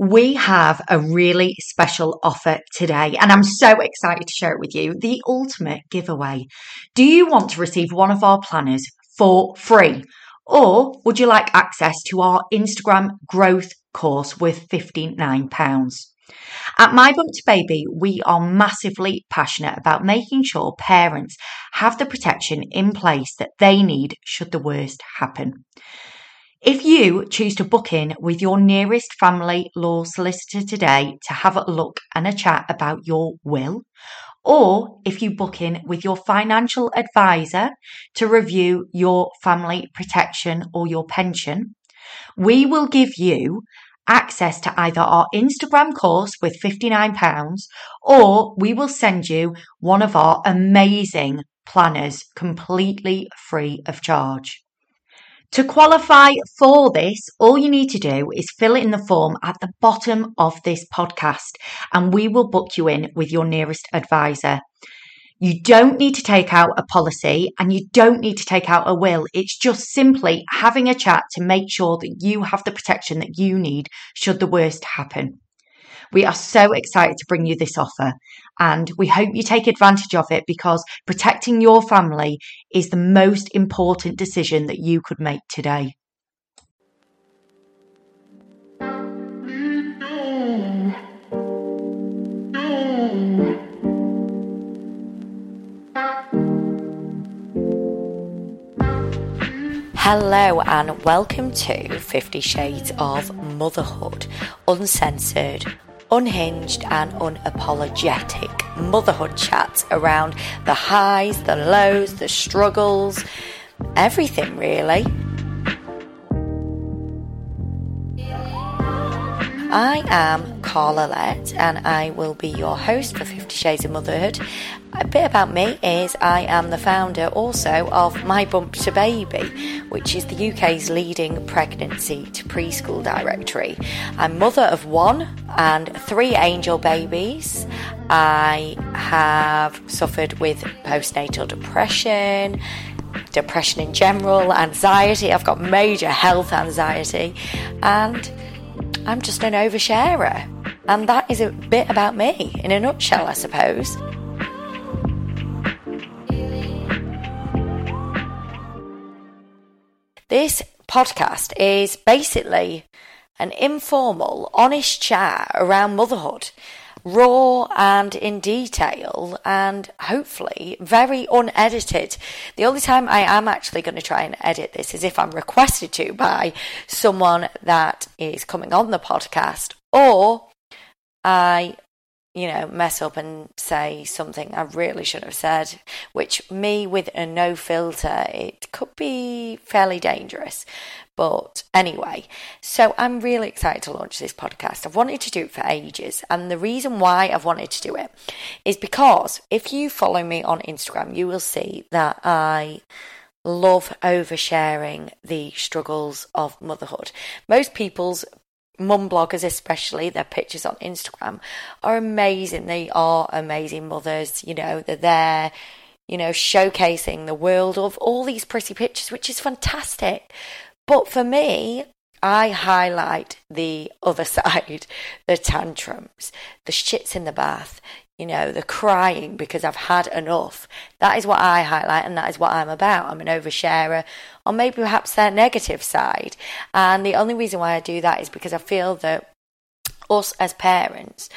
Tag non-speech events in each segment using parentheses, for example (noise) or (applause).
we have a really special offer today, and I'm so excited to share it with you the ultimate giveaway. Do you want to receive one of our planners for free? Or would you like access to our Instagram growth course worth £59? At My Bump to Baby, we are massively passionate about making sure parents have the protection in place that they need should the worst happen. If you choose to book in with your nearest family law solicitor today to have a look and a chat about your will, or if you book in with your financial advisor to review your family protection or your pension, we will give you access to either our Instagram course with £59 or we will send you one of our amazing planners completely free of charge. To qualify for this, all you need to do is fill in the form at the bottom of this podcast and we will book you in with your nearest advisor. You don't need to take out a policy and you don't need to take out a will. It's just simply having a chat to make sure that you have the protection that you need should the worst happen. We are so excited to bring you this offer and we hope you take advantage of it because protecting your family is the most important decision that you could make today. Hello and welcome to Fifty Shades of Motherhood, uncensored, unhinged and unapologetic motherhood chats around the highs, the lows, the struggles, everything really. I am Carla Lett and I will be your host for Fifty Shades of Motherhood. A bit about me is I am the founder also of My Bump to Baby, which is the UK's leading pregnancy to preschool directory. I'm mother of one and three angel babies. I have suffered with postnatal depression, depression in general, anxiety. I've got major health anxiety, and I'm just an oversharer. And that is a bit about me in a nutshell, I suppose. This podcast is basically an informal, honest chat around motherhood, raw and in detail, and hopefully very unedited. The only time I am actually going to try and edit this is if I'm requested to by someone that is coming on the podcast, or I you know, mess up and say something I really should have said, which me with a no filter, it could be fairly dangerous. But anyway, so I'm really excited to launch this podcast. I've wanted to do it for ages, and the reason why I've wanted to do it is because if you follow me on Instagram, you will see that I love oversharing the struggles of motherhood. Most people's mum bloggers especially their pictures on instagram are amazing they are amazing mothers you know they're there you know showcasing the world of all these pretty pictures which is fantastic but for me, I highlight the other (laughs) side, the tantrums, the shits in the bath, you know, the crying because I've had enough. That is what I highlight and that is what I'm about. I'm an oversharer or maybe perhaps their negative side. And the only reason why I do that is because I feel that us as parents,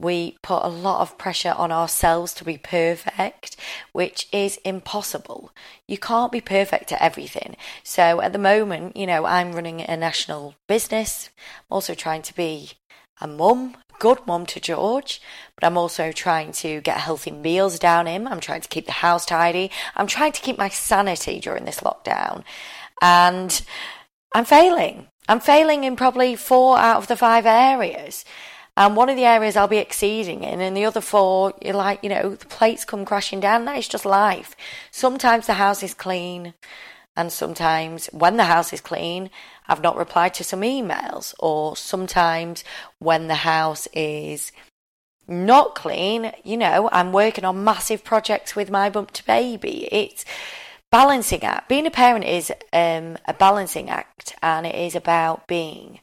we put a lot of pressure on ourselves to be perfect, which is impossible. You can't be perfect at everything. So at the moment, you know, I'm running a national business. I'm also trying to be a mum, good mum to George, but I'm also trying to get healthy meals down him. I'm trying to keep the house tidy. I'm trying to keep my sanity during this lockdown. And I'm failing. I'm failing in probably four out of the five areas. And one of the areas I'll be exceeding in, and the other four, you're like, you know, the plates come crashing down. That is just life. Sometimes the house is clean, and sometimes when the house is clean, I've not replied to some emails, or sometimes when the house is not clean, you know, I'm working on massive projects with my Bump to Baby. It's balancing act. Being a parent is um, a balancing act, and it is about being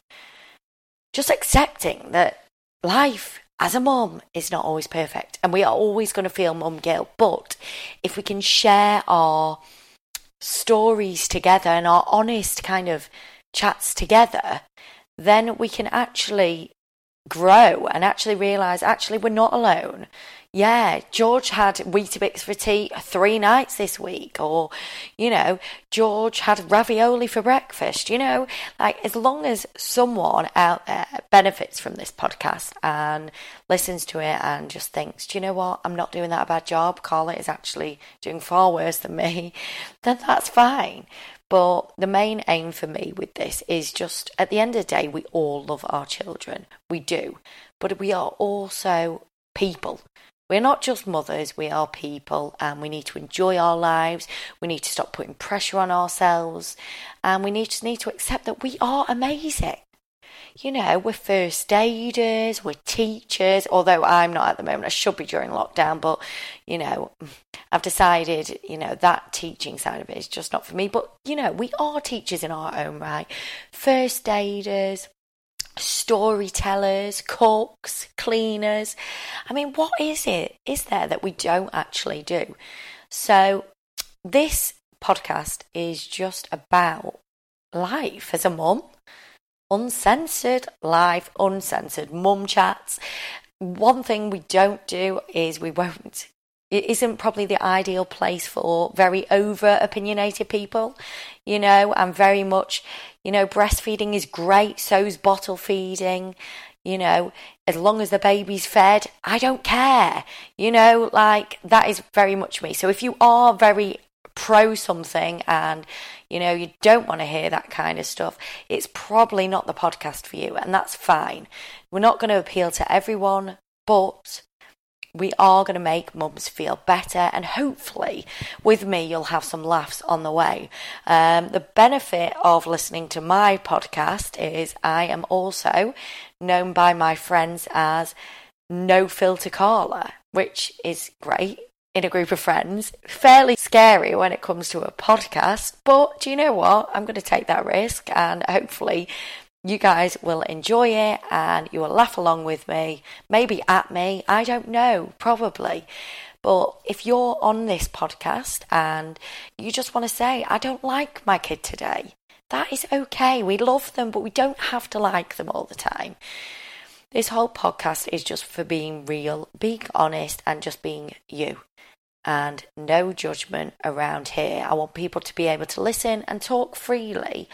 just accepting that life as a mum is not always perfect and we are always going to feel mum guilt. But if we can share our stories together and our honest kind of chats together, then we can actually grow and actually realize actually we're not alone. Yeah, George had Weetabix for tea three nights this week, or, you know, George had ravioli for breakfast. You know, like as long as someone out there benefits from this podcast and listens to it and just thinks, do you know what, I'm not doing that a bad job, Carla is actually doing far worse than me, (laughs) then that's fine. But the main aim for me with this is just at the end of the day, we all love our children. We do. But we are also people. We're not just mothers, we are people, and we need to enjoy our lives. We need to stop putting pressure on ourselves, and we need to, need to accept that we are amazing. You know, we're first aiders, we're teachers, although I'm not at the moment, I should be during lockdown, but, you know, I've decided, you know, that teaching side of it is just not for me. But, you know, we are teachers in our own right. First aiders, storytellers, cooks, cleaners. I mean, what is it, is there that we don't actually do? So, this podcast is just about life as a mum, uncensored life, uncensored mum chats. One thing we don't do is we won't it isn't probably the ideal place for very over opinionated people. You know, and very much, you know, breastfeeding is great, so's bottle feeding. You know, as long as the baby's fed, I don't care. You know, like that is very much me. So if you are very pro something and you know you don't want to hear that kind of stuff it's probably not the podcast for you and that's fine we're not going to appeal to everyone but we are going to make mums feel better and hopefully with me you'll have some laughs on the way. Um, the benefit of listening to my podcast is i am also known by my friends as no filter carla which is great in a group of friends. Fairly scary when it comes to a podcast but do you know what? I'm going to take that risk and hopefully you guys will enjoy it and you will laugh along with me, maybe at me, I don't know, probably. But if you're on this podcast and you just want to say, I don't like my kid today, that is okay. We love them, but we don't have to like them all the time. This whole podcast is just for being real, being honest, and just being you. And no judgment around here. I want people to be able to listen and talk freely.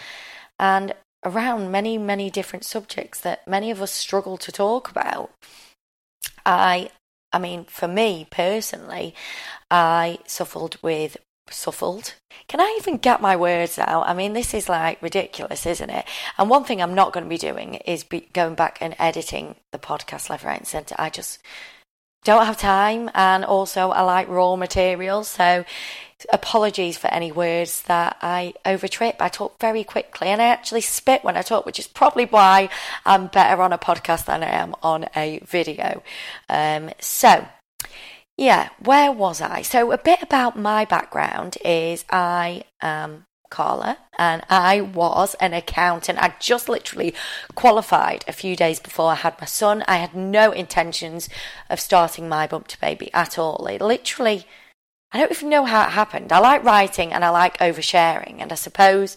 And around many, many different subjects that many of us struggle to talk about. I, I mean, for me personally, I suffered with suffered. Can I even get my words out? I mean, this is like ridiculous, isn't it? And one thing I'm not going to be doing is be going back and editing the podcast left, right, and centre. I just don't have time, and also I like raw materials, so apologies for any words that I overtrip. I talk very quickly and I actually spit when I talk, which is probably why I'm better on a podcast than I am on a video. Um, so, yeah, where was I? So, a bit about my background is I am Carla and I was an accountant. I just literally qualified a few days before I had my son. I had no intentions of starting my bump to baby at all. It literally I don't even know how it happened. I like writing and I like oversharing, and I suppose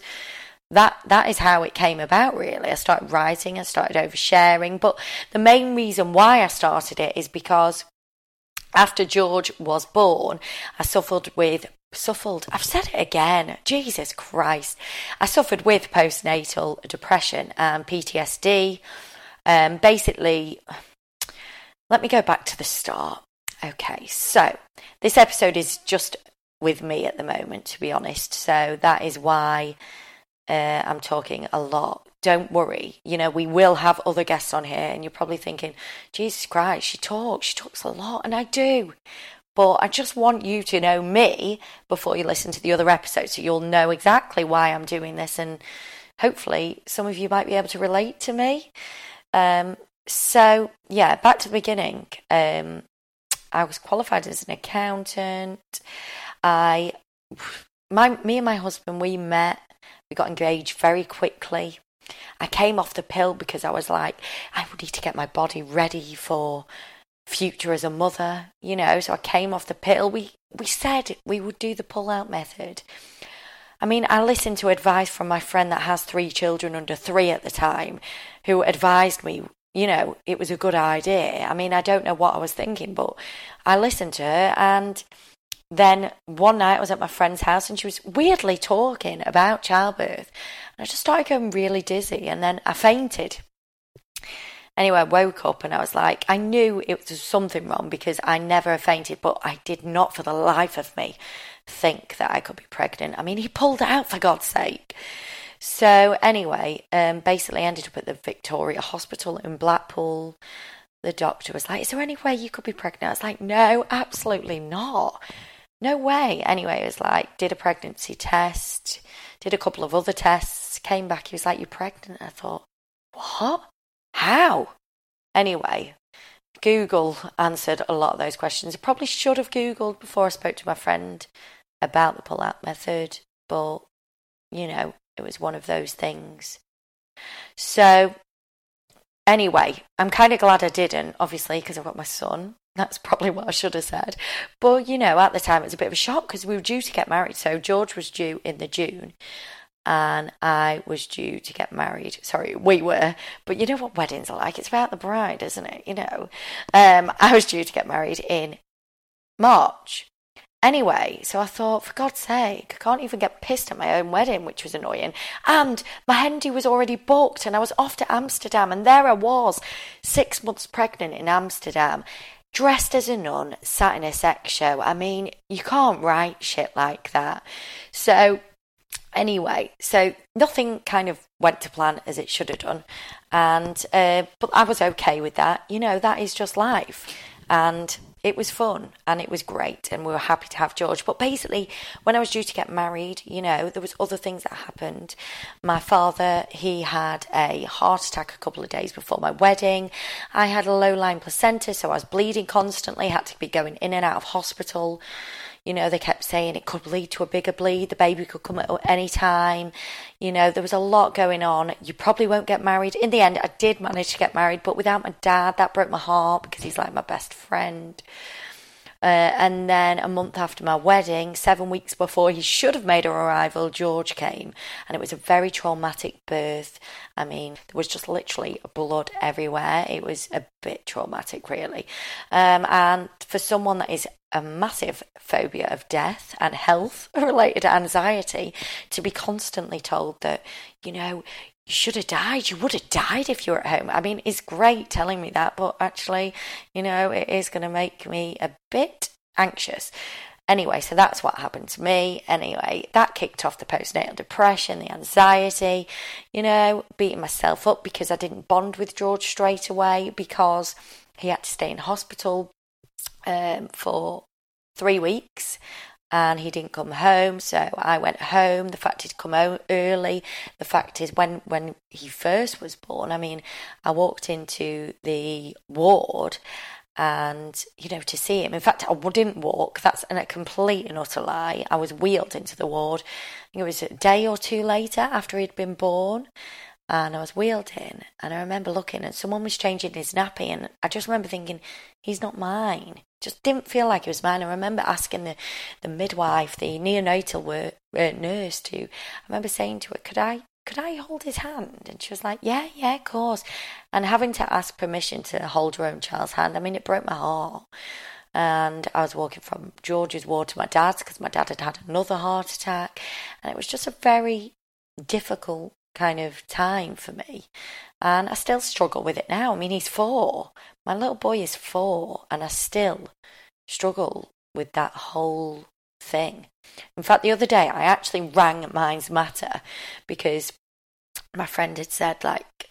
that that is how it came about really. I started writing, I started oversharing, but the main reason why I started it is because after George was born, I suffered with suffered I've said it again. Jesus Christ. I suffered with postnatal depression and PTSD. Um, basically let me go back to the start. Okay, so this episode is just with me at the moment, to be honest. So that is why uh, I'm talking a lot. Don't worry, you know, we will have other guests on here, and you're probably thinking, Jesus Christ, she talks, she talks a lot, and I do. But I just want you to know me before you listen to the other episodes so you'll know exactly why I'm doing this, and hopefully some of you might be able to relate to me. Um, so, yeah, back to the beginning. Um, I was qualified as an accountant. I, my, me and my husband, we met. We got engaged very quickly. I came off the pill because I was like, I would need to get my body ready for future as a mother, you know. So I came off the pill. We we said we would do the pull out method. I mean, I listened to advice from my friend that has three children under three at the time, who advised me, you know, it was a good idea. I mean, I don't know what I was thinking, but I listened to her and then one night I was at my friend's house and she was weirdly talking about childbirth. And I just started going really dizzy and then I fainted. Anyway, I woke up and I was like, I knew it was something wrong because I never fainted, but I did not for the life of me think that I could be pregnant. I mean, he pulled out for God's sake. So anyway, um, basically ended up at the Victoria Hospital in Blackpool. The doctor was like, "Is there any way you could be pregnant?" I was like, "No, absolutely not." no way. Anyway, it was like, did a pregnancy test, did a couple of other tests, came back. He was like, You're pregnant. I thought, What? How? Anyway, Google answered a lot of those questions. I probably should have Googled before I spoke to my friend about the pull out method, but you know, it was one of those things. So, anyway, I'm kind of glad I didn't, obviously, because I've got my son. That's probably what I should have said. But, you know, at the time it was a bit of a shock because we were due to get married. So George was due in the June and I was due to get married. Sorry, we were. But you know what weddings are like? It's about the bride, isn't it? You know, um, I was due to get married in March. Anyway, so I thought, for God's sake, I can't even get pissed at my own wedding, which was annoying. And my hen do was already booked, and I was off to Amsterdam, and there I was, six months pregnant in Amsterdam dressed as a nun, sat in a sex show. I mean, you can't write shit like that. So, anyway, so nothing kind of went to plan as it should have done. And, uh, but I was okay with that. You know, that is just life. And it was fun and it was great and we were happy to have George. But basically, when I was due to get married, you know, there was other things that happened. My father, he had a heart attack a couple of days before my wedding. I had a low lying placenta, so I was bleeding constantly, had to be going in and out of hospital. You know, they kept saying it could lead to a bigger bleed, the baby could come at any time. You know, there was a lot going on. You probably won't get married. In the end, I did manage to get married, but without my dad, that broke my heart because he's like my best friend. Uh, and then a month after my wedding, seven weeks before he should have made a arrival, George came. And it was a very traumatic birth. I mean, there was just literally blood everywhere. It was a bit traumatic, really. Um, and for someone that is a massive phobia of death and health (laughs) related anxiety, to be constantly told that, you know, you should have died. You would have died if you were at home. I mean, it's great telling me that, but actually, you know, it is going to make me a bit anxious. Anyway, so that's what happened to me. Anyway, that kicked off the postnatal depression, the anxiety, you know, beating myself up because I didn't bond with George straight away because he had to stay in hospital um, for three weeks and he didn't come home. So I went home. The fact he'd come home early. The fact is, when when he first was born, I mean, I walked into the ward. And you know, to see him. In fact, I didn't walk. That's a complete and utter lie. I was wheeled into the ward. it was a day or two later after he'd been born, and I was wheeled in. And I remember looking, and someone was changing his nappy, and I just remember thinking, "He's not mine." just didn't feel like it was mine. I remember asking the, the midwife, the neonatal work, uh, nurse, to. I remember saying to her, "Could I could I hold his hand?" And she was like, "Yeah, yeah, of course." And having to ask permission to hold her own child's hand, I mean, it broke my heart. And I was walking from George's ward to my dad's because my dad had had another heart attack, and it was just a very difficult kind of time for me. And I still struggle with it now. I mean, he's four. My little boy is four, and I still struggle with that whole thing. In fact, the other day I actually rang Minds Matter because my friend had said, like,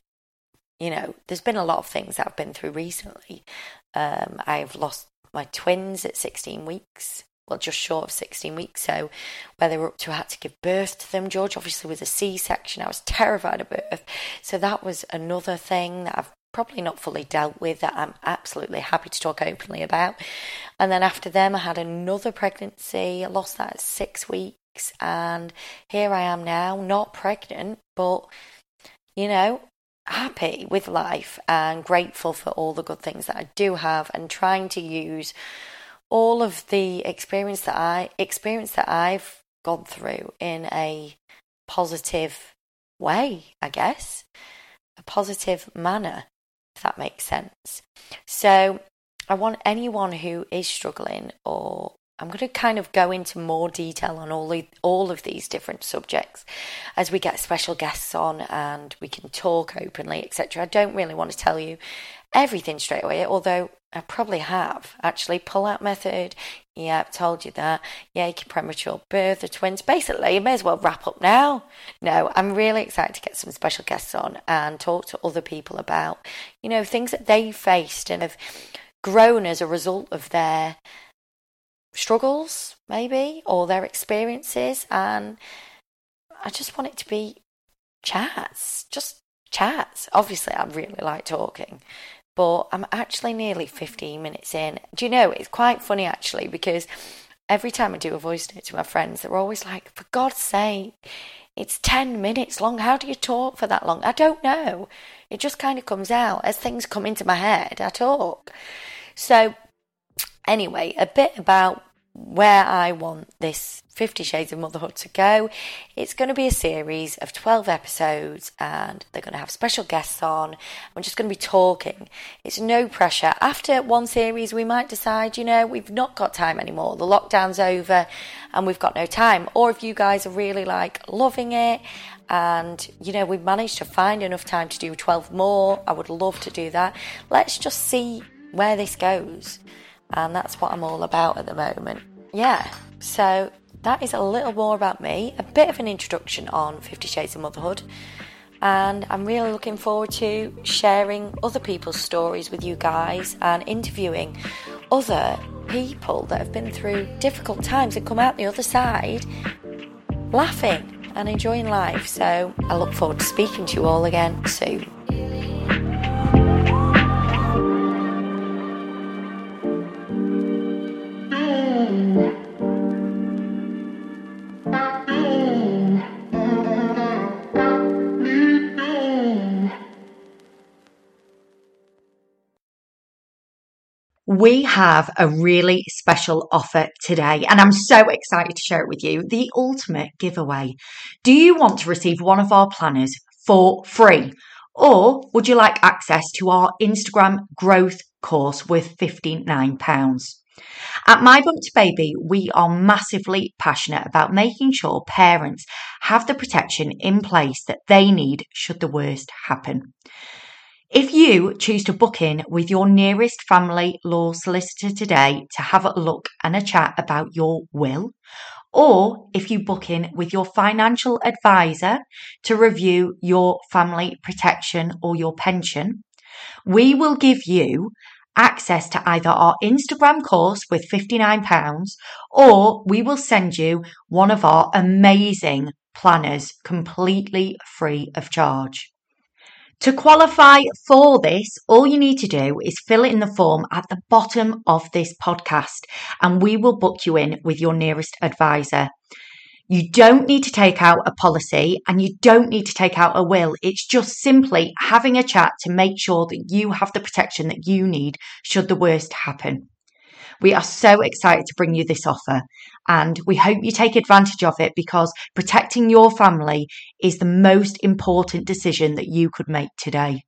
you know, there's been a lot of things that I've been through recently. Um, I've lost my twins at 16 weeks well, just short of 16 weeks. So, where they were up to, I had to give birth to them. George obviously was a C section. I was terrified of birth. So, that was another thing that I've probably not fully dealt with that I'm absolutely happy to talk openly about. And then after them, I had another pregnancy. I lost that at six weeks. And here I am now, not pregnant, but you know, happy with life and grateful for all the good things that I do have and trying to use all of the experience that I experience that I've gone through in a positive way, I guess, a positive manner, if that makes sense. So, I want anyone who is struggling or I'm going to kind of go into more detail on all the, all of these different subjects as we get special guests on and we can talk openly, etc. I don't really want to tell you everything straight away, although I probably have actually. Pull out method, yeah, I've told you that. Yeah, premature birth the twins. Basically, you may as well wrap up now. No, I'm really excited to get some special guests on and talk to other people about, you know, things that they faced and have grown as a result of their struggles, maybe, or their experiences. And I just want it to be chats, just chats. Obviously, I really like talking, but I'm actually nearly 15 minutes in. Do you know, it's quite funny actually because every time I do a voice note to my friends, they're always like, for God's sake, it's 10 minutes long. How do you talk for that long? I don't know. It just kind of comes out as things come into my head, I talk. So, anyway, a bit about where I want this Fifty Shades of Motherhood to go. It's going to be a series of 12 episodes and they're going to have special guests on. We're just going to be talking. It's no pressure. After one series, we might decide, you know, we've not got time anymore. The lockdown's over and we've got no time. Or if you guys are really like loving it and, you know, we've managed to find enough time to do 12 more, I would love to do that. Let's just see where this goes and that's what I'm all about at the moment. Yeah, so that is a little more about me, a bit of an introduction on Fifty Shades of Motherhood, and I'm really looking forward to sharing other people's stories with you guys and interviewing other people that have been through difficult times and come out the other side laughing and enjoying life. So I look forward to speaking to you all again soon. We have a really special offer today, and I'm so excited to share it with you the ultimate giveaway. Do you want to receive one of our planners for free? Or would you like access to our Instagram growth course worth £59? At My Bump to Baby, we are massively passionate about making sure parents have the protection in place that they need should the worst happen. If you choose to book in with your nearest family law solicitor today to have a look and a chat about your will, or if you book in with your financial advisor to review your family protection or your pension, we will give you access to either our Instagram course with £59 or we will send you one of our amazing planners completely free of charge. To qualify for this, all you need to do is fill in the form at the bottom of this podcast and we will book you in with your nearest advisor. You don't need to take out a policy and you don't need to take out a will. It's just simply having a chat to make sure that you have the protection that you need should the worst happen. We are so excited to bring you this offer and we hope you take advantage of it because protecting your family is the most important decision that you could make today.